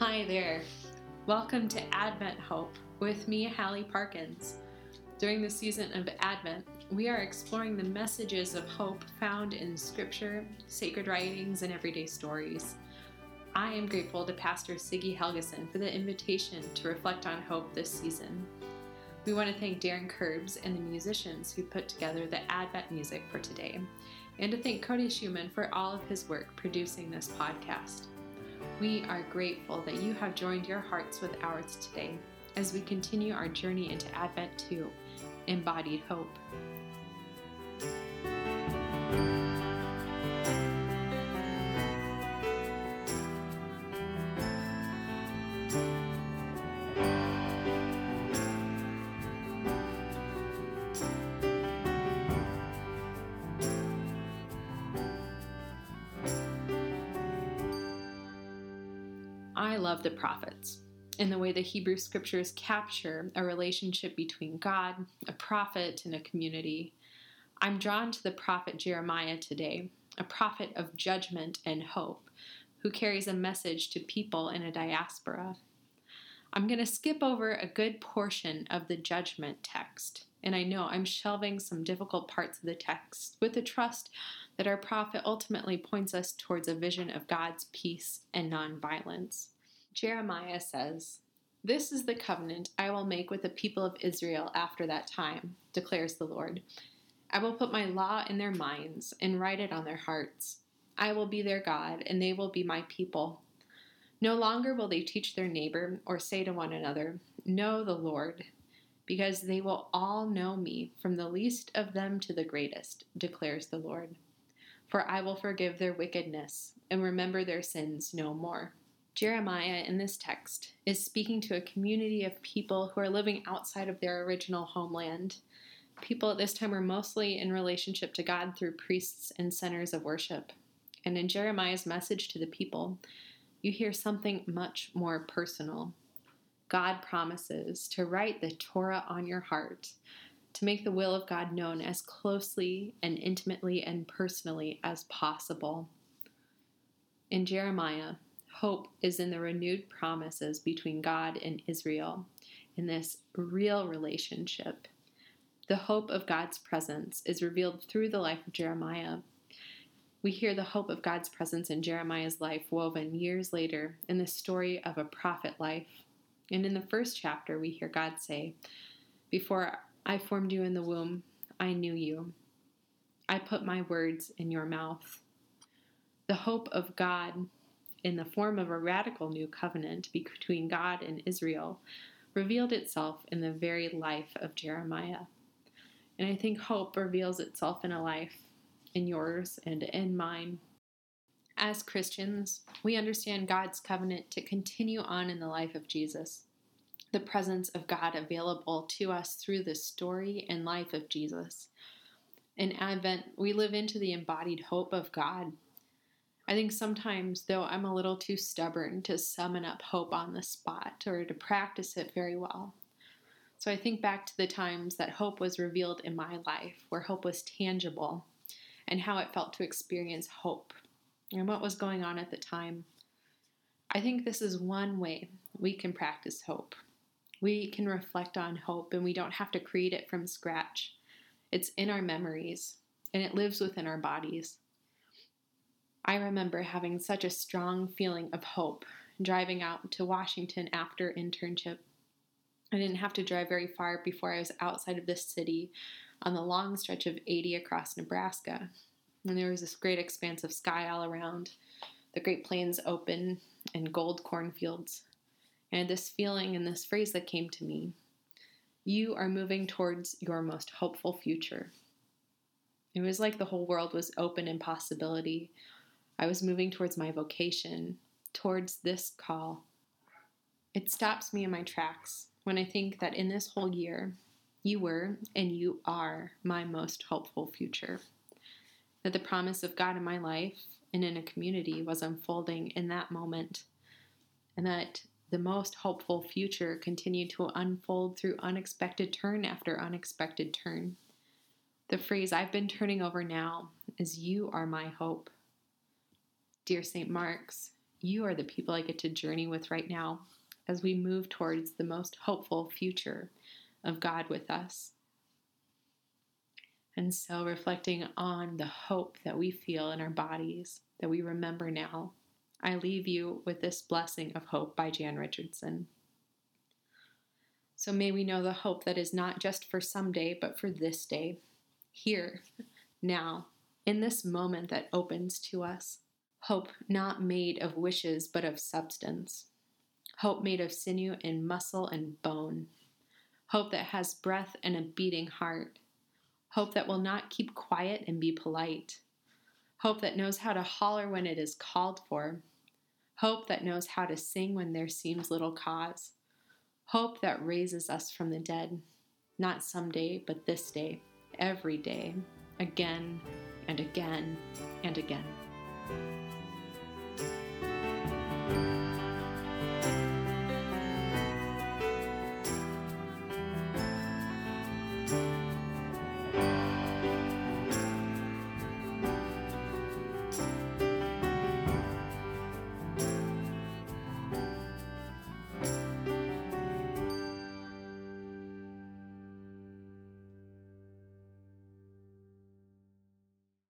Hi there. Welcome to Advent Hope with me, Hallie Parkins. During the season of Advent, we are exploring the messages of hope found in Scripture, sacred writings, and everyday stories. I am grateful to Pastor Siggy Helgeson for the invitation to reflect on hope this season. We want to thank Darren Curbs and the musicians who put together the Advent music for today, and to thank Cody Schumann for all of his work producing this podcast. We are grateful that you have joined your hearts with ours today as we continue our journey into Advent 2 Embodied Hope. I love the prophets in the way the Hebrew scriptures capture a relationship between God, a prophet, and a community. I'm drawn to the prophet Jeremiah today, a prophet of judgment and hope, who carries a message to people in a diaspora. I'm going to skip over a good portion of the judgment text, and I know I'm shelving some difficult parts of the text with the trust that our prophet ultimately points us towards a vision of God's peace and nonviolence. Jeremiah says, This is the covenant I will make with the people of Israel after that time, declares the Lord. I will put my law in their minds and write it on their hearts. I will be their God, and they will be my people. No longer will they teach their neighbor or say to one another, Know the Lord, because they will all know me, from the least of them to the greatest, declares the Lord. For I will forgive their wickedness and remember their sins no more. Jeremiah in this text is speaking to a community of people who are living outside of their original homeland. People at this time were mostly in relationship to God through priests and centers of worship. And in Jeremiah's message to the people, you hear something much more personal. God promises to write the Torah on your heart, to make the will of God known as closely and intimately and personally as possible. In Jeremiah, hope is in the renewed promises between God and Israel in this real relationship. The hope of God's presence is revealed through the life of Jeremiah. We hear the hope of God's presence in Jeremiah's life woven years later in the story of a prophet life. And in the first chapter, we hear God say, Before I formed you in the womb, I knew you. I put my words in your mouth. The hope of God in the form of a radical new covenant between God and Israel, revealed itself in the very life of Jeremiah. And I think hope reveals itself in a life, in yours and in mine. As Christians, we understand God's covenant to continue on in the life of Jesus, the presence of God available to us through the story and life of Jesus. In Advent, we live into the embodied hope of God I think sometimes, though, I'm a little too stubborn to summon up hope on the spot or to practice it very well. So I think back to the times that hope was revealed in my life, where hope was tangible, and how it felt to experience hope and what was going on at the time. I think this is one way we can practice hope. We can reflect on hope, and we don't have to create it from scratch. It's in our memories, and it lives within our bodies. I remember having such a strong feeling of hope driving out to Washington after internship. I didn't have to drive very far before I was outside of the city on the long stretch of 80 across Nebraska. And there was this great expanse of sky all around, the Great Plains open, and gold cornfields. And this feeling and this phrase that came to me you are moving towards your most hopeful future. It was like the whole world was open in possibility, I was moving towards my vocation, towards this call. It stops me in my tracks when I think that in this whole year, you were and you are my most hopeful future. That the promise of God in my life and in a community was unfolding in that moment, and that the most hopeful future continued to unfold through unexpected turn after unexpected turn. The phrase I've been turning over now is You are my hope. Dear St. Mark's, you are the people I get to journey with right now as we move towards the most hopeful future of God with us. And so, reflecting on the hope that we feel in our bodies, that we remember now, I leave you with this blessing of hope by Jan Richardson. So, may we know the hope that is not just for someday, but for this day, here, now, in this moment that opens to us. Hope not made of wishes, but of substance. Hope made of sinew and muscle and bone. Hope that has breath and a beating heart Hope that will not keep quiet and be polite. Hope that knows how to holler when it is called for. Hope that knows how to sing when there seems little cause. Hope that raises us from the dead, not someday, but this day, every day, again and again and again.